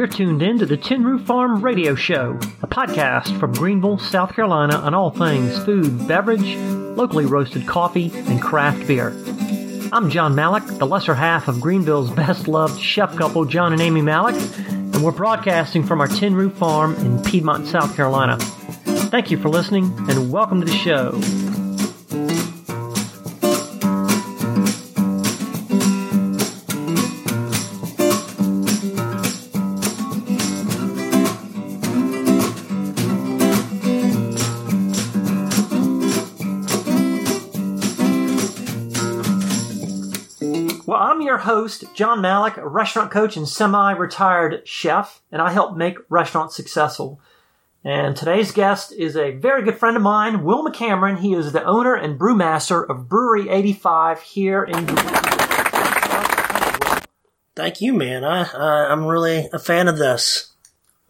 You're tuned in to the Tin Roof Farm Radio Show, a podcast from Greenville, South Carolina on all things food, beverage, locally roasted coffee, and craft beer. I'm John Malik, the lesser half of Greenville's best loved chef couple, John and Amy Malik, and we're broadcasting from our Tin Roof Farm in Piedmont, South Carolina. Thank you for listening, and welcome to the show. Host, John Malik, a restaurant coach and semi retired chef, and I help make restaurants successful. And today's guest is a very good friend of mine, Will McCameron. He is the owner and brewmaster of Brewery 85 here in. Thank you, man. I, I I'm really a fan of this.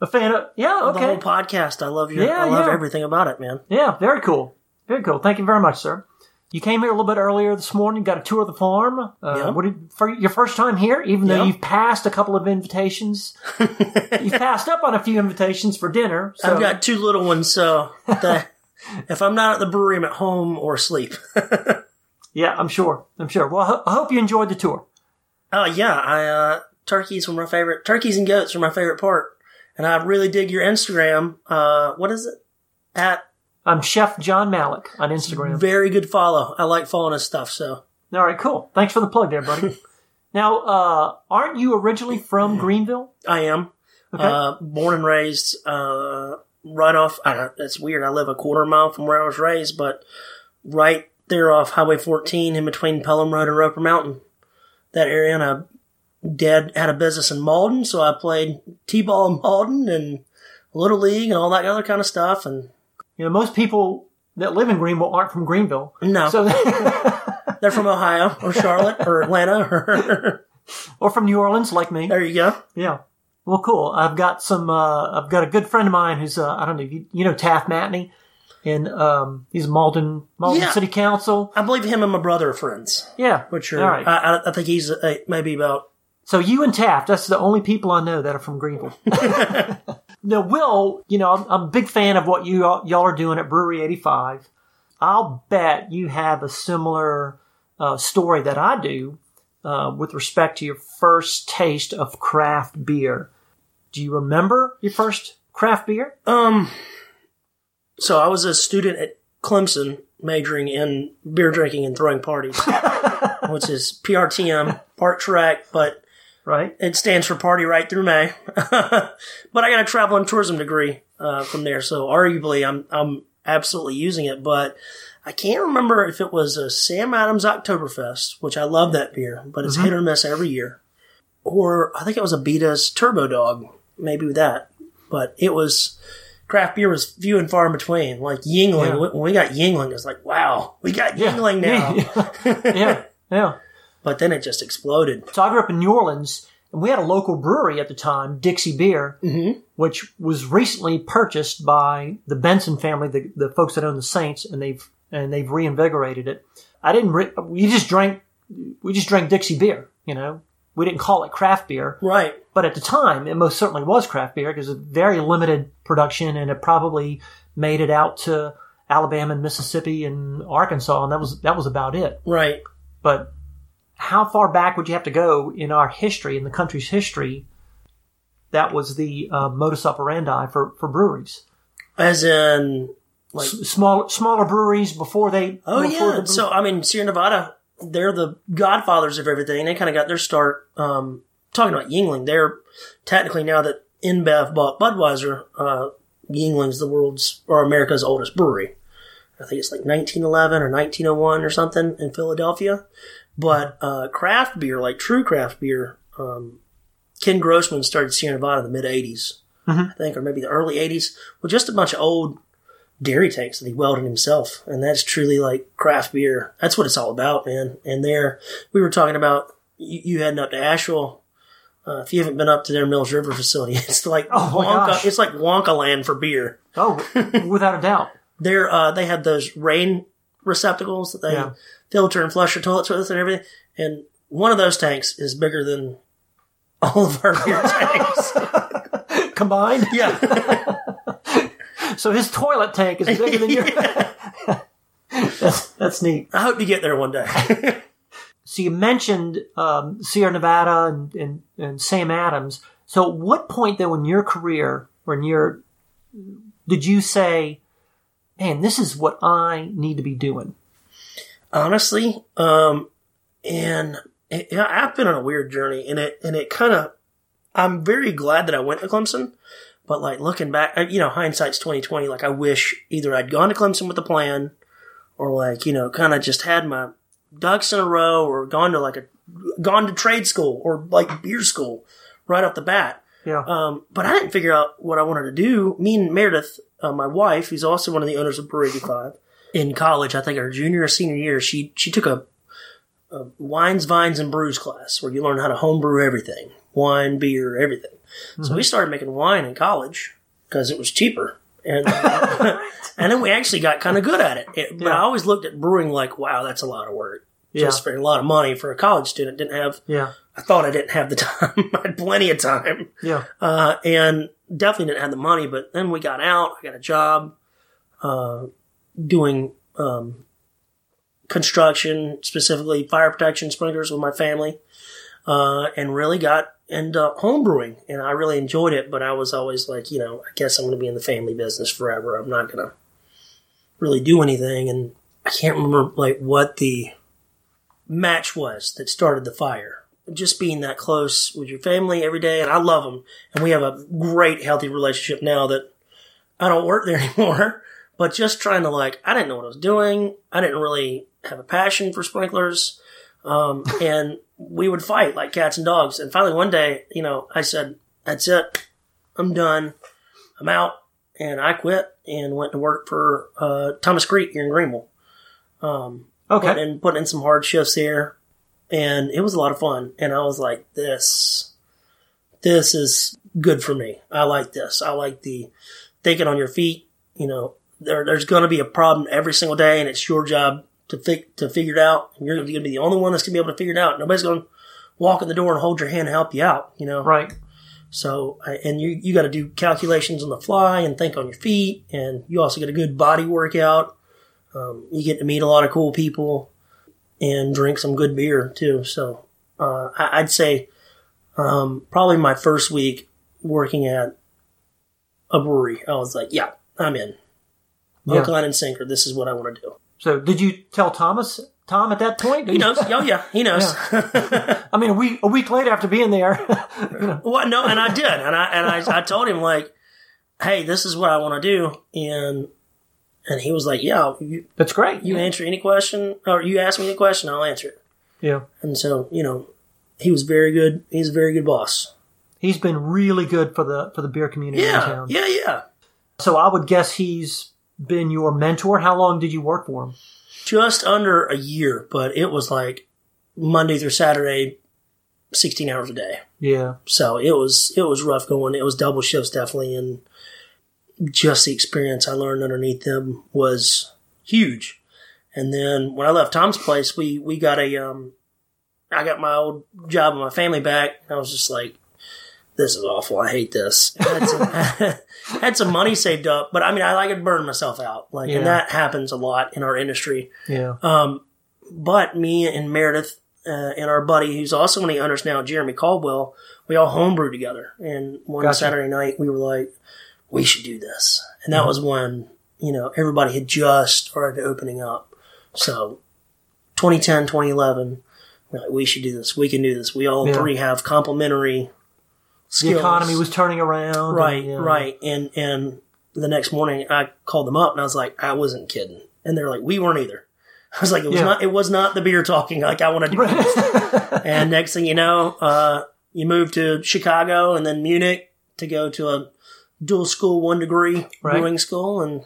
A fan of. Yeah, okay. The whole podcast. I love your. Yeah, I love yeah. everything about it, man. Yeah, very cool. Very cool. Thank you very much, sir. You came here a little bit earlier this morning, got a tour of the farm. Uh, Yeah. what did, for your first time here, even though Yeah. you've passed a couple of invitations, you've passed up on a few invitations for dinner. So I've got two little ones, so the, if I'm not at the brewery, I'm at home or asleep. yeah, I'm sure. I'm sure. Well, I, ho- I hope you enjoyed the tour. Oh yeah, I uh, turkeys were my favorite. Turkeys and goats were my favorite part, and I really dig your Instagram. Uh, what is it? At I'm Chef John Malik on Instagram. very good follow. I like following his stuff. So All right, cool. Thanks for the plug there, buddy. now, uh, aren't you originally from Greenville? I am Okay. uh, born and raised uh, right off. I don't, that's weird. I live a quarter mile from where I was raised, but right there off Highway 14, in between Pelham Road and Roper Mountain, that area. And I dad had a business in Mauldin, so I played t-ball in Mauldin and little league and all that other kind of stuff. And You know, most people that live in Greenville aren't from Greenville. no, So, they're from Ohio or Charlotte or Atlanta. Or or from New Orleans, like me. there you go. Yeah. Well, cool. I've got some. Uh, I've got a good friend of mine who's. Uh, I don't know. You, you know Taft Matney, and um, he's Mauldin Mauldin Yeah. City Council. I believe him and my brother are friends, Yeah. which are All right. I, I, think he's uh, maybe about So you and Taft, that's the only people I know that are from Greenville. now, Will, you know, I'm, I'm a big fan of what you all, y'all are doing at Brewery 85. I'll bet you have a similar uh, story that I do uh, with respect to your first taste of craft beer. Do you remember your first craft beer? Um, so I was a student at Clemson majoring in beer drinking and throwing parties, which is PRTM, part track, but Right. it stands for Party Right Through May. but I got a travel and tourism degree uh, from there, so arguably I'm I'm absolutely using it. But I can't remember if it was a Sam Adams Oktoberfest, which I love that beer, but it's hit or miss every year, or I think it was a Abita's Turbo Dog, maybe that. But it was craft beer was few and far in between. Like Yuengling, Yeah. when we got Yuengling, it's like wow, we got Yuengling now. yeah. Yeah. But then it just exploded. So I grew up in New Orleans, and we had a local brewery at the time, Dixie Beer, mm-hmm. which was recently purchased by the Benson family, the, the folks that own the Saints, and they've and they've reinvigorated it. I didn't. Re- we just drank. We just drank Dixie beer. You know, we didn't call it craft beer, Right. but at the time, it most certainly was craft beer because it's very limited production, and it probably made it out to Alabama and Mississippi and Arkansas, and that was that was about it Right. but how far back would you have to go in our history, in the country's history, that was the uh, modus operandi for, for breweries? As in, like, S- small, smaller breweries before they. oh before yeah. the- So I mean, Sierra Nevada, they're the godfathers of everything. They kind of got their start. Um, talking about Yuengling, they're technically now that InBev bought Budweiser, uh, Yuengling's the world's or America's oldest brewery. I think it's like 1911 or 1901 or something in Philadelphia. But uh, craft beer, like true craft beer, um, Ken Grossman started Sierra Nevada in the mid 80s, I think, or maybe the early 80s, with just a bunch of old dairy tanks that he welded himself. And that's truly like craft beer. That's what it's all about, man. And there, we were talking about you, you heading up to Asheville. Uh, if you haven't been up to their Mills River facility, it's like Oh, Wonka, it's like Wonka land for beer. oh, without a doubt. They're, uh, they have those rain receptacles that they Yeah. Filter and flush your toilets with us and everything. And one of those tanks is bigger than all of our beer tanks. Combined? yeah. So his toilet tank is bigger than your. that's, that's neat. I hope you get there one day. So you mentioned um, Sierra Nevada and, and, and Sam Adams. So at what point though in your career or in your did you say, man, this is what I need to be doing? Honestly, um, and it, yeah, I've been on a weird journey, and it and it kind of. I'm very glad that I went to Clemson, but like looking back, uh, you know, hindsight's twenty twenty. Like I wish either I'd gone to Clemson with a plan, or like you know, kind of just had my ducks in a row, or gone to like a gone to trade school or like beer school right off the bat. Yeah. Um, but I didn't figure out what I wanted to do. Me and Meredith, uh, my wife, who's also one of the owners of Brewery 85, in college, I think her junior or senior year, she she took a, a wines, vines, and brews class where you learn how to homebrew everything, wine, beer, everything. So we started making wine in college because it was cheaper. And uh, and then we actually got kind of good at it. It- But I always looked at brewing like, wow, that's a lot of work. Yeah. Just for a lot of money for a college student. Didn't have. Yeah. I thought I didn't have the time. I had plenty of time Yeah. uh, and definitely didn't have the money. But then we got out. I got a job uh, doing um, construction, specifically fire protection sprinklers with my family, uh, and really got into home brewing. And I really enjoyed it. But I was always like, you know, I guess I'm going to be in the family business forever. I'm not going to really do anything. And I can't remember like what the match was that started the fire. Just being that close with your family every day, and I love them, and we have a great, healthy relationship now that I don't work there anymore. But just trying to like, I didn't know what I was doing. I didn't really have a passion for sprinklers, um, and we would fight like cats and dogs. And finally, one day, you know, I said, "That's it, I'm done, I'm out," and I quit and went to work for uh, Thomas Creek here in Greenville. Um, Okay. in, putting in some hard shifts there, and it was a lot of fun. And I was like, this, this is good for me. I like this. I like the thinking on your feet. You know, there, there's going to be a problem every single day, and it's your job to fig- to figure it out. And you're going to be the only one that's going to be able to figure it out. Nobody's going to walk in the door and hold your hand and help you out. You know, Right. so, and you, you got to do calculations on the fly and think on your feet. And you also get a good body workout. Um, you get to meet a lot of cool people and drink some good beer too. So, uh, I, I'd say, um, probably my first week working at a brewery, I was like, yeah, I'm in. Yeah. Hook, line, and sinker. This is what I want to do. So did you tell Thomas Tom at that point? He knows. Oh yeah, he knows. I mean, a week a week later after being there. Well, no, and I did, and I and I, I told him like, "Hey, this is what I want to do," and and he was like, "Yeah, you, That's great. you answer any question, or you ask me any question, I'll answer it." yeah. And so, you know, he was very good. He's a very good boss. He's been really good for the for the beer community in Yeah, town. yeah, yeah. So I would guess he's been your mentor. How long did you work for him? Just under a year, but it was like Monday through Saturday, sixteen hours a day. Yeah. So it was it was rough going. It was double shifts definitely, and just the experience I learned underneath them was huge. And then when I left Tom's place, we we got a um, I got my old job and my family back. I was just like, this is awful. I hate this. I had some, had some money saved up, but I mean, I like to burn myself out. Like, Yeah. and that happens a lot in our industry. Yeah. Um, but me and Meredith uh, and our buddy, who's also one of the owners now, Jeremy Caldwell, we all homebrew together. And one Gotcha. Saturday night, we were like, we should do this. And that was when, you know, everybody had just started opening up. So 2010, 2011, we're like, we should do this. We can do this. We all Yeah. three have complementary The economy was turning around. Right, and, yeah. right. And and the next morning I called them up and I was like, I wasn't kidding. And they're like, we weren't either. I was like, it was Yeah. not it was not the beer talking like I want to do this. and next thing you know, uh, you move to Chicago and then Munich to go to a dual school one degree Right. brewing school and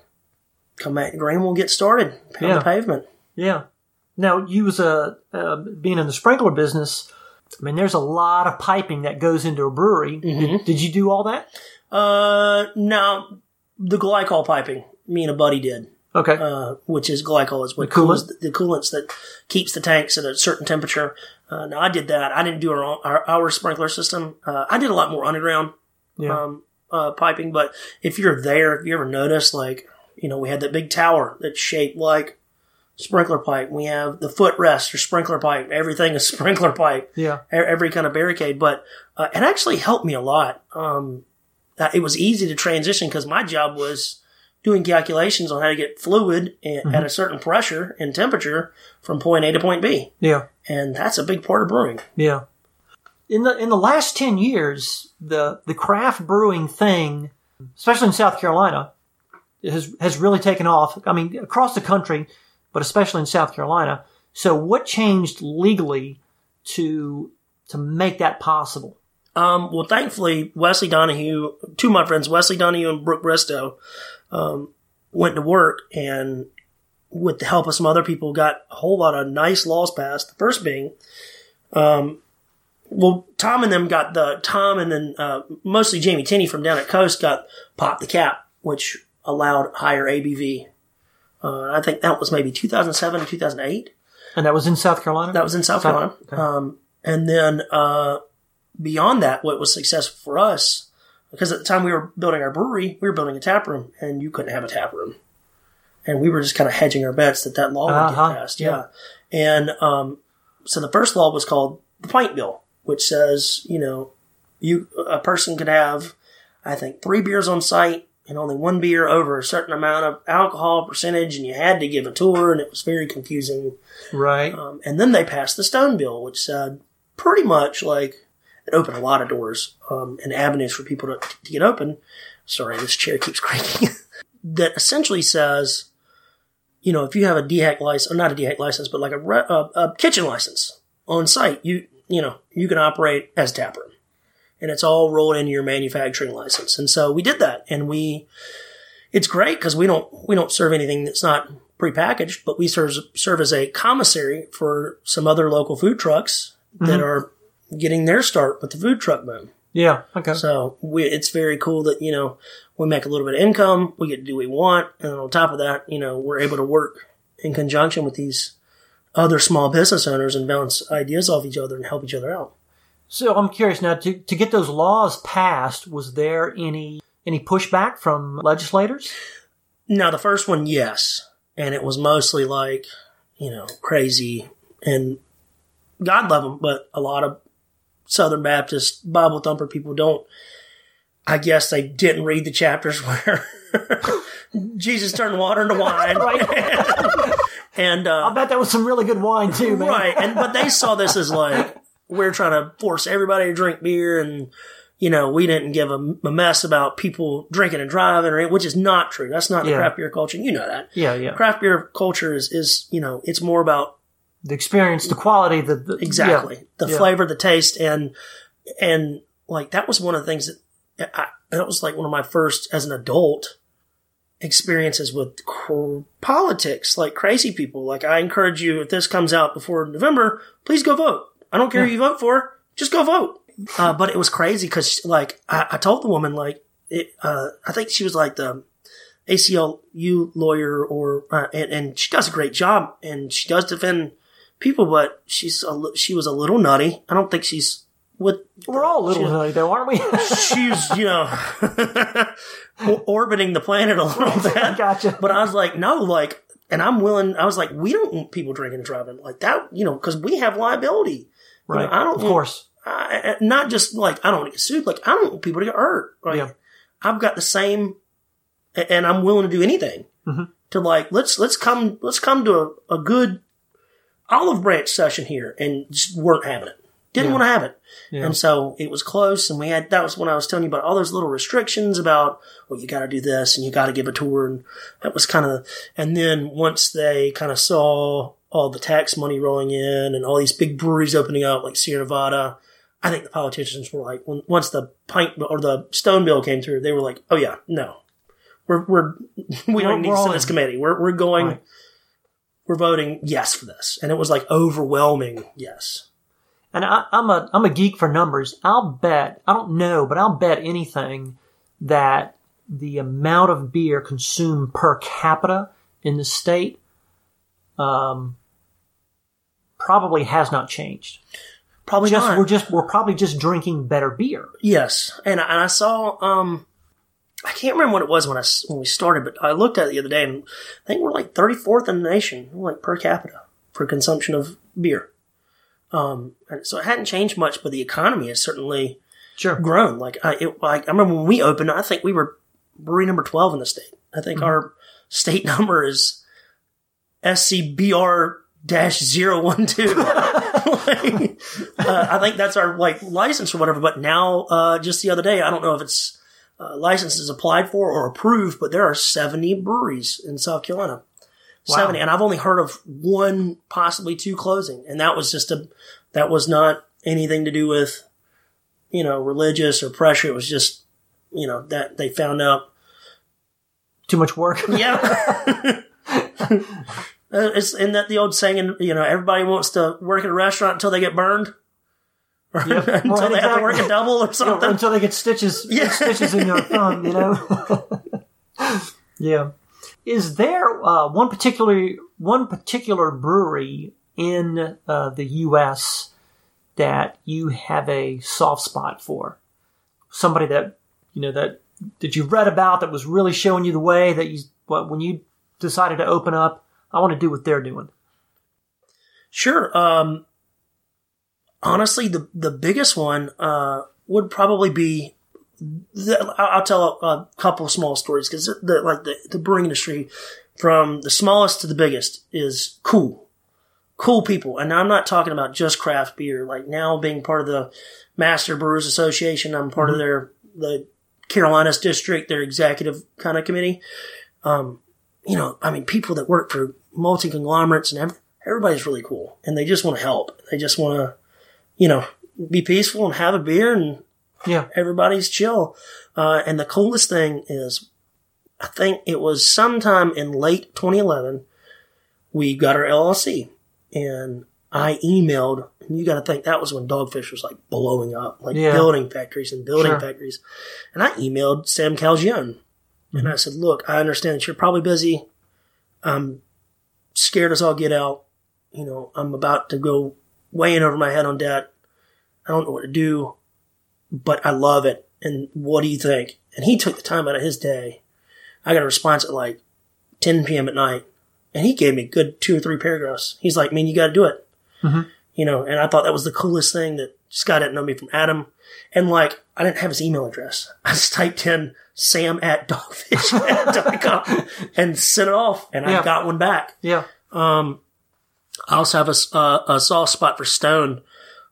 come back to Greenville and get started. Pound Yeah. the pavement. Yeah. Now, you was a uh, being in the sprinkler business, I mean, there's a lot of piping that goes into a brewery. Mm-hmm. Did, did you do all that? Uh, no, the glycol piping, me and a buddy did. Okay. uh, which is glycol, is what The coolant? cools the, coolants that keeps the tanks at a certain temperature. Uh, now I did that. I didn't do our our, our sprinkler system. Uh, I did a lot more underground Yeah. um, uh, piping. But if you're there, if you ever notice, like you know, we had that big tower that's shaped like sprinkler pipe. We have the footrest or sprinkler pipe. Everything is sprinkler pipe yeah. every kind of barricade, but uh, it actually helped me a lot. Um, it was easy to transition because my job was doing calculations on how to get fluid a- at a certain pressure and temperature from point A to point B, Yeah. and that's a big part of brewing. Yeah. In the in the last ten years, the the craft brewing thing, especially in South Carolina, has has really taken off. I mean, across the country, but especially in South Carolina. So, what changed legally to to make that possible? Um, well, thankfully, Wesley Donehue, two of my friends, Wesley Donehue and Brook Bristow, um, went to work and with the help of some other people got a whole lot of nice laws passed. The first being, um, well, Tom and them got the, Tom and then, uh, mostly Jaime Tenny from down at Coast got popped the Cap, which allowed higher ABV. Uh, I think that was maybe 2007 or 2008. And that was in South Carolina. That was in South South- Carolina. okay. Um, and then uh, beyond that, what was successful for us, because at the time we were building our brewery, we were building a tap room, and you couldn't have a tap room. And we were just kind of hedging our bets that that law would Uh-huh. get passed. Yeah. And um, so the first law was called the Pint Bill, which says, you know, you a person could have, I think, three beers on site and only one beer over a certain amount of alcohol percentage, and you had to give a tour, and it was very confusing. right. Um, and then they passed the Stone Bill, which said pretty much like it opened a lot of doors um, and avenues for people to, to get open. Sorry, this chair keeps creaking. that essentially says, you know, if you have a DHEC license, or not a DHEC license, but like a, re- a, a kitchen license on site, you you know you can operate as a tap room, and it's all rolled into your manufacturing license. And so we did that, and we it's great because we don't we don't serve anything that's not prepackaged, but we serve serve as a commissary for some other local food trucks that mm-hmm. are getting their start with the food truck boom. Yeah. Okay. So we, it's very cool that you know we make a little bit of income, we get to do what we want, and on top of that, you know we're able to work in conjunction with these other small business owners and bounce ideas off each other and help each other out. So I'm curious now to to get those laws passed. Was there any any pushback from legislators? Now the first one, yes, and it was mostly like you know crazy and God love them, but a lot of Southern Baptist Bible thumper people don't. I guess they didn't read the chapters where Jesus turned water into wine, Right. and uh, I bet that was some really good wine too, man. right, and but they saw this as like we're trying to force everybody to drink beer, and you know we didn't give a, a mess about people drinking and driving, or which is not true. That's not the Yeah. craft beer culture. You know that Yeah. Yeah. craft beer culture is is you know it's more about The experience, the quality, the, the exactly yeah. the Yeah. flavor, the taste, and and like that was one of the things that I, that was like one of my first as an adult experiences with cr- politics, like crazy people. Like I encourage you, if this comes out before November, please go vote. I don't care who you vote for, just go vote. Uh, but it was crazy because like I, I told the woman like it, uh, I think she was like the ACLU lawyer or uh, and, and she does a great job and she does defend people, but she's a, she was a little nutty. I don't think she's with We're all a little she- nutty though, aren't we? she's you know orbiting the planet a little bit. Gotcha. But I was like, no, like, and I'm willing. I was like, we don't want people drinking and driving like that, you know, because we have liability. You know, right. I don't of want- course. I, not just like I don't want to get sued. Like I don't want people to get hurt. Like Yeah. I've got the same, and I'm willing to do anything Mhm. to like let's let's come let's come to a, a good olive branch session here, and just weren't having it. Didn't Yeah. want to have it. Yeah. And so it was close, and we had that was when I was telling you about all those little restrictions about well, you got to do this and you got to give a tour, and that was kind of. And then once they kind of saw all the tax money rolling in and all these big breweries opening up like Sierra Nevada, I think the politicians were like, when, once the pint or the Stone Bill came through, they were like, oh yeah, no, we're we're we We're- don't need to this committee. We're we're going. Right. We're voting yes for this, and it was like overwhelming yes. And I, I'm a I'm a geek for numbers. I'll bet I don't know, but I'll bet anything that the amount of beer consumed per capita in the state um, probably has not changed. Probably Just not. we're just we're probably just drinking better beer. Yes, and and I saw um, I can't remember what it was when I when we started, but I looked at it the other day, and I think we're like 34th in the nation, like per capita for consumption of beer. Um, and so it hadn't changed much, but the economy has certainly Sure. grown. Like I, it, like I remember when we opened, I think we were brewery number 12 in the state. I think our state number is SCBR dash zero one two. Like, uh, I think that's our like license or whatever. But now, uh, just the other day, I don't know if it's uh, licenses applied for or approved, but there are seventy breweries in South Carolina. Wow. Seventy, and I've only heard of one, possibly two closing, and that was just a that was not anything to do with you know religious or pressure. It was just you know that they found out Too much work. yeah. Uh, it's in that the old saying, you know, everybody wants to work in a restaurant until they get burned, Yep. until Right, they have to work a double or something. until they get stitches Yeah. stitches in their thumb, you know. yeah. Is there uh, one particular one particular brewery in uh, the U.S. that you have a soft spot for? Somebody that you know that that you've read about that was really showing you the way that you what when you decided to open up. I want to do what they're doing. Sure. Um, honestly, the the biggest one uh, would probably be. The, I'll tell a, a couple of small stories because the, like the, the brewing industry, from the smallest to the biggest, is cool, cool people. And I'm not talking about just craft beer. Like now, being part of the Master Brewers Association, I'm part of their the Carolinas district, their executive kind of committee. Um, you know, I mean, people that work for multi conglomerates and ev- everybody's really cool and they just want to help. They just want to, you know, be peaceful and have a beer and Yeah. everybody's chill. Uh, and the coolest thing is, I think it was sometime in late 2011, we got our LLC and I emailed, and you got to think that was when Dogfish was like blowing up, like Yeah. building factories and building Sure. factories. And I emailed Sam Calagione and I said, look, I understand that you're probably busy. I'm scared as all get out. You know, I'm about to go way in over my head on debt. I don't know what to do, but I love it. And what do you think? And he took the time out of his day. I got a response at like 10 p.m. at night and he gave me good two or three paragraphs. He's like, man, you got to do it. Mhm. You know, and I thought that was the coolest thing that guy didn't know me from Adam. And like, I didn't have his email address. I just typed in sam at dogfish.com and sent it off and Yeah. I got one back. Yeah. Um, I also have a, uh, a soft spot for Stone.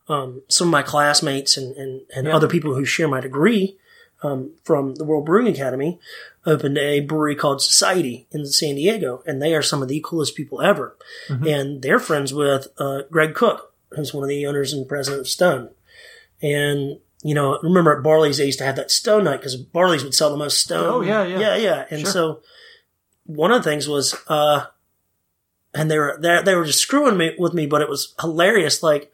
Um, some of my classmates and, and, and Yeah. other people who share my degree um, from the World Brewing Academy opened a brewery called Societe in San Diego, and they are some of the coolest people ever. And they're friends with uh, Greg Koch, who's one of the owners and president of Stone. And you know, remember at Barley's they used to have that Stone night because Barley's would sell the most Stone. Oh, yeah, yeah. yeah, yeah. And Sure. so one of the things was, uh, and they were they, they were just screwing me with me, but it was hilarious. Like,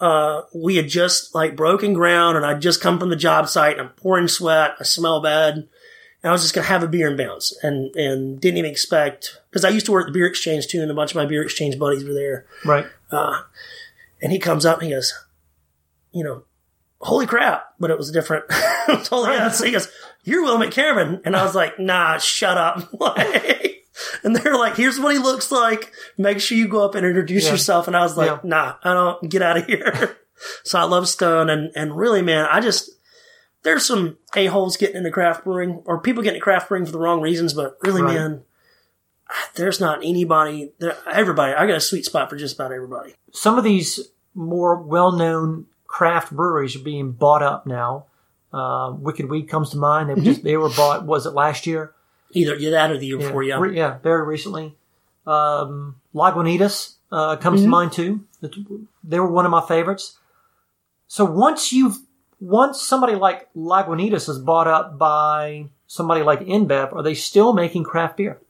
uh, we had just like broken ground, and I'd just come from the job site, and I'm pouring sweat, I smell bad, and I was just gonna have a beer and bounce, and and didn't even expect because I used to work at the beer exchange too, and a bunch of my beer exchange buddies were there. Right. Uh, and he comes up and he goes, you know, holy crap, but it was different. I was totally honest. He goes, you're Will McCameron. And I was like, nah, shut up. And they're like, here's what he looks like. Make sure you go up and introduce Yeah. yourself. And I was like, Yeah. nah, I don't get out of here. so I love Stone and, and really, man, I just, there's some a-holes getting into craft brewing or people getting into craft brewing for the wrong reasons, but really, Right. man, there's not anybody there. Everybody, I got a sweet spot for just about everybody. some of these more well-known craft breweries are being bought up now. Uh, Wicked Weed comes to mind. They were just they were bought. Was it last year? Either that or the year before, yeah. Re- yeah, very recently. Um, Lagunitas uh, comes to mind too. They were one of my favorites. So once you've once somebody like Lagunitas is bought up by somebody like InBev, are they still making craft beer?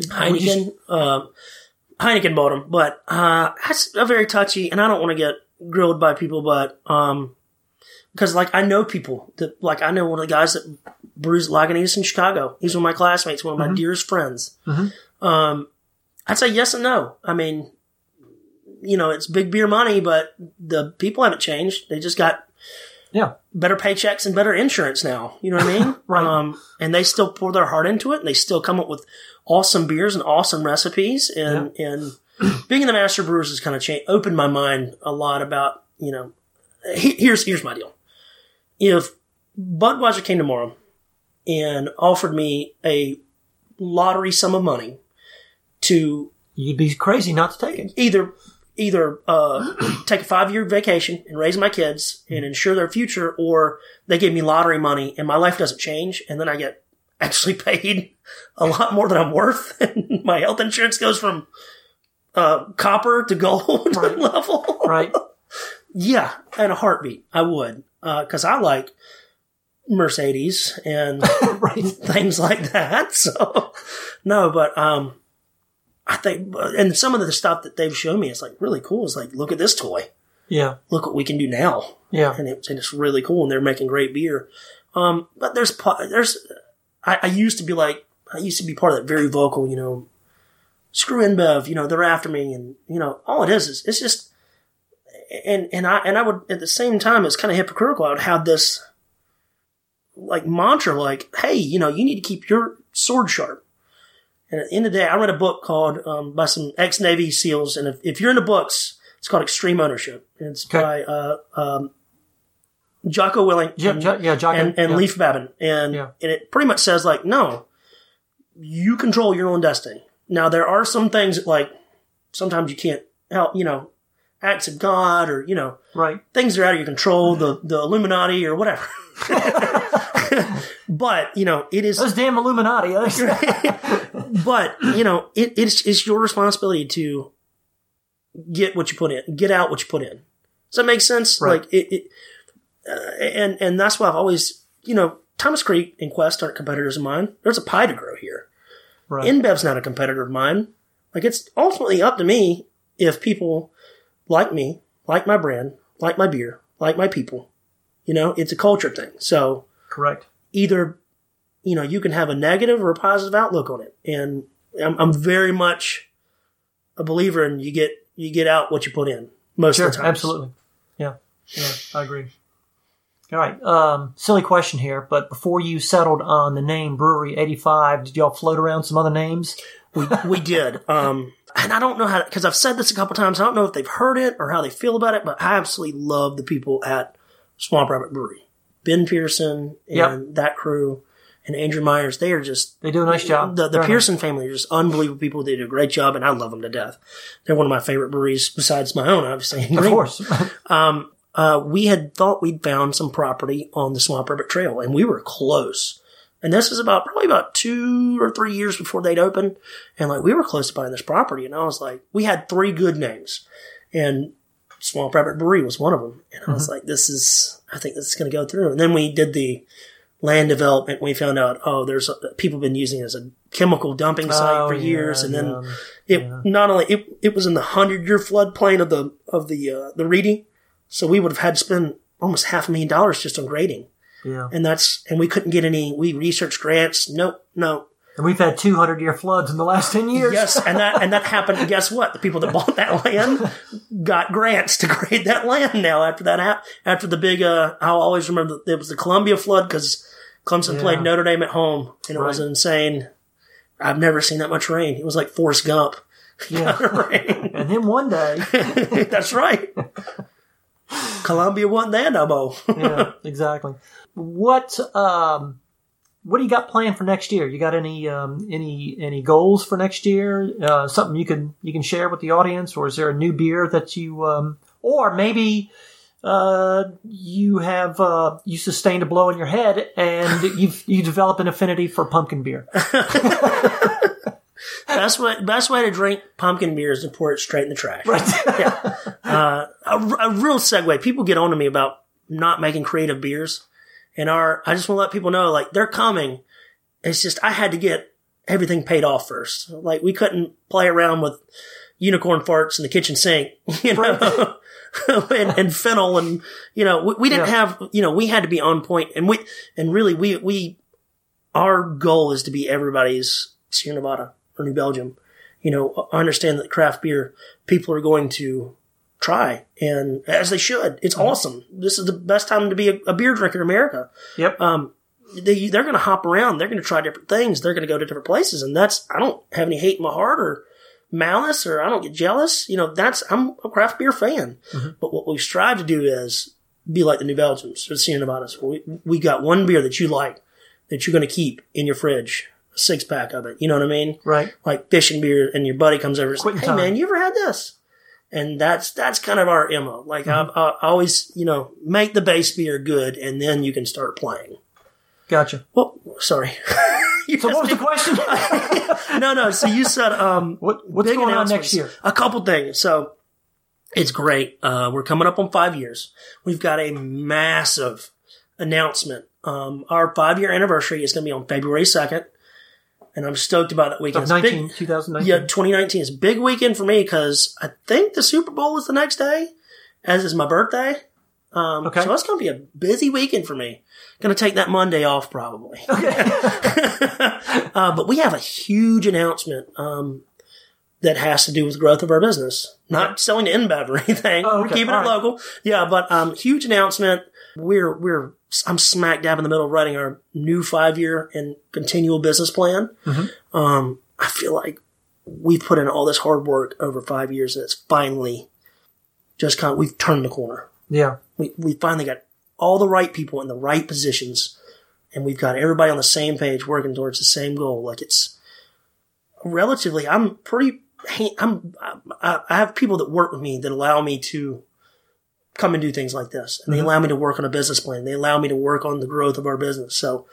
Heineken, just- um, Heineken bought them, but uh, that's a very touchy, and I don't want to get grilled by people, but um, because like I know people that like I know one of the guys that brews Lagunitas in Chicago. He's one of my classmates, one of my dearest friends. Mhm. Um, I'd say yes and no. I mean, you know, it's big beer money, but the people haven't changed. They just got Yeah. better paychecks and better insurance now. You know what I mean? Right. Um, and they still pour their heart into it and they still come up with awesome beers and awesome recipes. And, and being in the master brewers has kind of changed, opened my mind a lot about, you know, here's, here's my deal. If Budweiser came tomorrow and offered me a lottery sum of money to You'd be crazy not to take it. either either uh, take a five year vacation and raise my kids and ensure their future, or they give me lottery money and my life doesn't change, and then I get actually paid a lot more than I'm worth, and my health insurance goes from uh, copper to gold level. Right. Yeah, in a heartbeat, I would, because I like Mercedes and right. things like that. So, no, but um, I think, and some of the stuff that they've shown me is like really cool. It's like, look at this toy. Yeah. Look what we can do now, Yeah. and it's, and it's really cool. And they're making great beer. Um, but there's there's, I, I used to be like, I used to be part of that very vocal, you know, screw InBev, you know, they're after me, and you know, all it is is it's just, and and I and I would at the same time it's kind of hypocritical. I would have this like mantra, like, hey, you know, you need to keep your sword sharp. And at the end of the day, I read a book called um, by some ex Navy SEALs, and if, if you're into books, it's called Extreme Ownership. It's Okay. by uh, um, Jocko Willink Yeah. and, Jo- yeah. Jock and, and yeah. Leif Babin, and Yeah. and it pretty much says like, no, you control your own destiny. Now there are some things like sometimes you can't help, you know, acts of God or you know Right. things that are out of your control, the the Illuminati or whatever. but you know, it is Those damn Illuminati. But you know, it, it's it's your responsibility to get what you put in, get out what you put in. Does that make sense? Right. Like it, it uh, and and that's why I've always, you know, Thomas Creek and Quest aren't competitors of mine. There's a pie to grow here. Right. InBev's not a competitor of mine. Like it's ultimately up to me if people like me, like my brand, like my beer, like my people. You know, it's a culture thing. So Correct. either you know you can have a negative or a positive outlook on it and i'm, I'm very much a believer in you get you get out what you put in most Sure. of the time Absolutely. Yeah. Yeah. I agree. All right. Um, silly question here, but before you settled on the name Brewery 85, did y'all float around some other names? we, we did um and i don't know how because i've said this a couple times i don't know if they've heard it or how they feel about it but i absolutely love the people at swamp rabbit brewery ben pearson and Yep. that crew and andrew myers they are just They do a nice job. The, the Pearson family are just unbelievable people. They do a great job, and I love them to death. They're one of my favorite breweries besides my own, obviously. Of course. uh, we had thought we'd found some property on the Swamp Rabbit Trail, and we were close. And this was about probably about two or three years before they'd open, and like we were close to buying this property. And I was like, we had three good names, and Swamp Rabbit Brewery was one of them. And I was like, this is, I think this is going to go through. And then we did the land development. We found out, oh, there's people have been using it as a chemical dumping site Oh, for yeah, years, and then yeah. it Yeah. not only it, it was in the hundred year floodplain of the of the uh, the Reedy, so we would have had to spend almost half a million dollars just on grading, Yeah. and that's and we couldn't get any. We researched grants. Nope, no. And we've had 200 year floods in the last 10 years. Yes, and that and that happened. and Guess what? The people that bought that land got grants to grade that land. Now after that after the big, uh, I'll always remember that it was the Columbia flood because Clemson Yeah. played Notre Dame at home, and it was insane. I've never seen that much rain. It was like Forrest Gump. Yeah. And then one day, That's right. Columbia wasn't there no more. yeah, exactly. What um, what do you got planned for next year? You got any um, any any goals for next year? Uh, something you can you can share with the audience, or is there a new beer that you um, or maybe uh, you have uh, you sustained a blow in your head and you've you develop an affinity for pumpkin beer. best way, best way to drink pumpkin beer is to pour it straight in the trash. Right. Yeah. Uh, a, a real segue. People get on to me about not making creative beers, and our I just want to let people know like they're coming. It's just I had to get everything paid off first. Like we couldn't play around with unicorn farts in the kitchen sink, you know, and, and fennel, and you know we, we didn't Yeah. have you know we had to be on point, and we and really we we our goal is to be everybody's Sierra Nevada or New Belgium. you know, I understand that craft beer people are going to try, and as they should. It's awesome. This is the best time to be a, a beer drinker in America. Yep. Um, they they're going to hop around. They're going to try different things. They're going to go to different places, and that's I don't have any hate in my heart or malice or I don't get jealous. You know, that's I'm a craft beer fan. But what we strive to do is be like the New Belgians or the Sierra Nevadas. We we got one beer that you like that you're going to keep in your fridge, six pack of it. You know what I mean? right. Like fishing beer, and your buddy comes over and says, "Hey time. man, you ever had this?" And that's that's kind of our mo. Like Mm-hmm. I, I always, you know, make the base beer good, and then you can start playing. Gotcha. Well, sorry. So what was the question? no, no. So you said um, what What's going on next year? A couple things. So it's great. Uh, we're coming up on five years. We've got a massive announcement. Um, our five year anniversary is going to be on February second, and I'm stoked about that weekend. Of It's big- 2019. yeah, 2019 is a big weekend for me because I think the Super Bowl is the next day, as is my birthday. Um, Okay. So it's going to be a busy weekend for me. Going to take that Monday off probably. uh, but we have a huge announcement um, that has to do with growth of our business. Not selling to InBev or anything. Oh, We're keeping All it right. local. Yeah, but um, huge announcement. We're we're I'm smack dab in the middle of writing our new five year and continual business plan. Mm-hmm. Um, I feel like we've put in all this hard work over five years, and it's finally just kind of we've turned the corner. Yeah. We we finally got all the right people in the right positions, and we've got everybody on the same page working towards the same goal. Like it's relatively, I'm pretty. I'm I, have people that work with me that allow me to come and do things like this, and they allow me to work on a business plan. They allow me to work on the growth of our business. So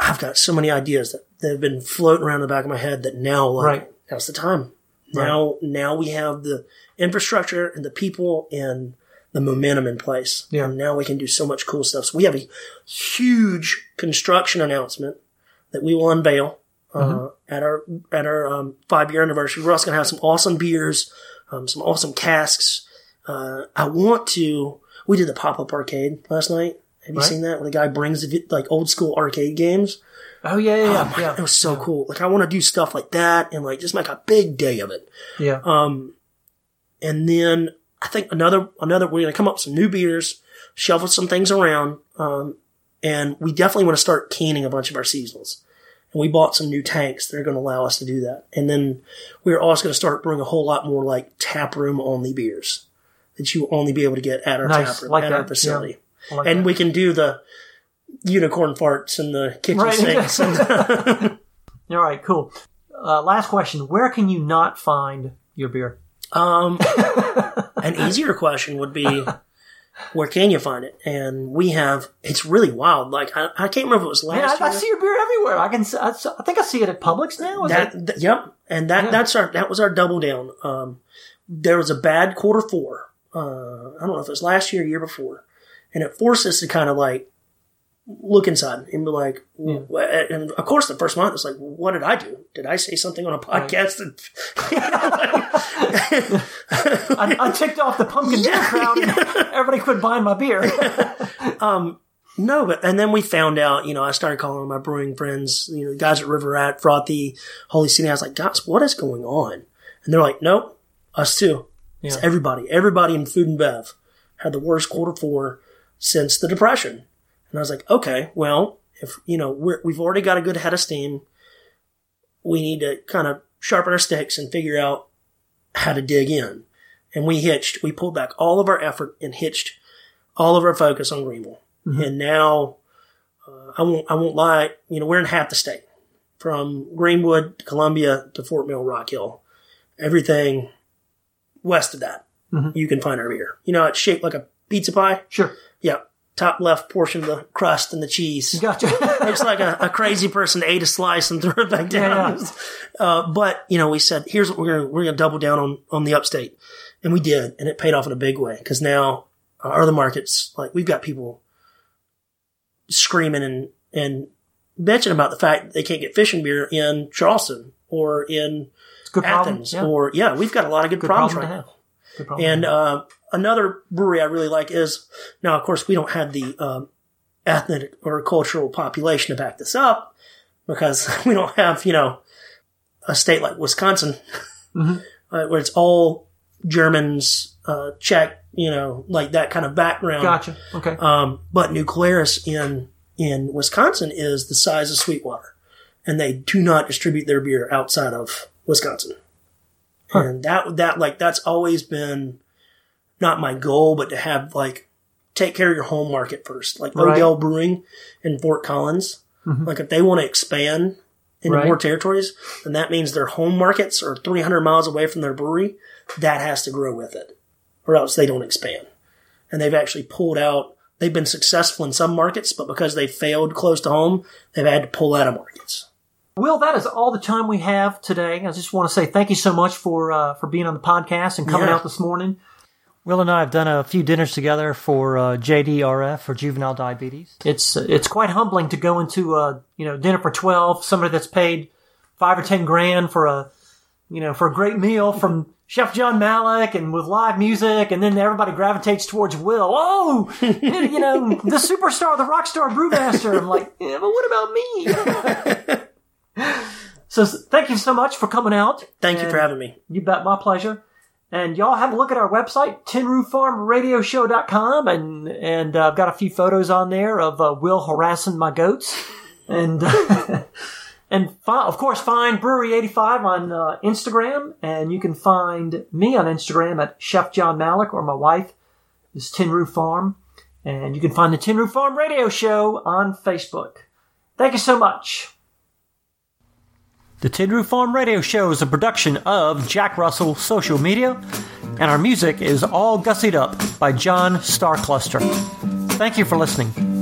I've got so many ideas that, that have been floating around the back of my head that now, like, Right. now's the time. Now, now we have the infrastructure and the people and the momentum in place. Yeah. And now we can do so much cool stuff. So we have a huge construction announcement that we will unveil uh, at our at our um, five year anniversary. We're also going to have some awesome beers, um, some awesome casks. Uh, I want to. We did the pop up arcade last night. Have you Right. seen that? Where the guy brings the, like old school arcade games. Oh yeah, yeah, Oh yeah. yeah. It was so cool. Like I want to do stuff like that and like just make a big day of it. yeah. Um, and then I think another another we're gonna come up with some new beers, shuffle some things around, um, and we definitely want to start canning a bunch of our seasonals. And we bought some new tanks that are going to allow us to do that. And then we're also going to start brewing a whole lot more like tap room only beers that you will only be able to get at our Nice. tap room Like at that. our facility. I like and that. we can do the unicorn farts and the kitchen Right. sinks. and All right, cool. Uh, last question: Where can you not find your beer? Um, an easier question would be, where can you find it? And we have, it's really wild. Like, I, I can't remember if it was Man, last I, I year. see your beer everywhere. I can. I, I think I see it at Publix now. Is that, th- yep. And that, Yeah. that's our, that was our double down. Um, there was a bad quarter four. Uh, I don't know if it was last year or year before. And it forced us to kind of like look inside and be like, w- and of course the first month it's like, what did I do? Did I say something on a podcast? that- I, I ticked off the pumpkin beer crowd. And everybody quit buying my beer. Um, no, but and then we found out, you know, I started calling my brewing friends, you know, the guys at River Rat, Frothy, Holy City. I was like, guys, what is going on? And they're like, nope, us too. It's everybody. Everybody in food and bev had the worst quarter four since the depression. And I was like, okay, well, if you know we're, we've already got a good head of steam, we need to kind of sharpen our sticks and figure out how to dig in. And we hitched. We pulled back all of our effort and hitched all of our focus on Greenville. And now, uh, I won't I won't lie. You know, we're in half the state, from Greenwood to Columbia to Fort Mill, Rock Hill, everything west of that. You can find our beer. You know, it's shaped like a pizza pie. Sure, Yeah, top left portion of the crust and the cheese. gotcha. Looks like a, a crazy person ate a slice and threw it back down. Yeah, Uh, but you know, we said, here's what we're gonna we're gonna double down on on the upstate, and we did, and it paid off in a big way because now our other markets, like we've got people screaming and and bitching about the fact that they can't get fishing beer in Charleston or in It's a problem. Athens Yeah. or yeah, we've got a lot of good, good problems problem right now. And uh, another brewery I really like is now, of course, we don't have the um, ethnic or cultural population to back this up because we don't have, you know, a state like Wisconsin, uh, where it's all Germans, uh, Czech, you know, like that kind of background. Gotcha. Okay. Um, but New Glarus in in Wisconsin is the size of Sweetwater, and they do not distribute their beer outside of Wisconsin. And that that like that's always been not my goal, but to have like take care of your home market first. Like Right. Odell Brewing in Fort Collins, like if they want to expand into Right. more territories, then that means their home markets are 300 miles away from their brewery. That has to grow with it, or else they don't expand. And they've actually pulled out. They've been successful in some markets, but because they failed close to home, they've had to pull out of markets. Will, that is all the time we have today. I just want to say thank you so much for uh, for being on the podcast and coming Yeah. out this morning. Will and I have done a few dinners together for uh, JDRF for juvenile diabetes. It's it's quite humbling to go into a you know dinner for twelve, somebody that's paid five or ten grand for a you know for a great meal from Chef John Malik and with live music, and then everybody gravitates towards Will. Oh, you know the superstar, the rock star brewmaster. I'm like, yeah, but what about me? So thank you so much for coming out. Thank you for having me. You bet, my pleasure. And y'all have a look at our website, tinrooffarmradioshow.com, and and uh, I've got a few photos on there of uh, Will harassing my goats, and and fi- of course find Brewery eighty five on uh, Instagram, and you can find me on Instagram at Chef John Malik, or my wife is Tin Roof Farm, and you can find the Tin Roof Farm Radio Show on Facebook. Thank you so much. The Tin Roof Farm Radio Show is a production of Jack Russell Social Media, and our music is all gussied up by John Starcluster. Thank you for listening.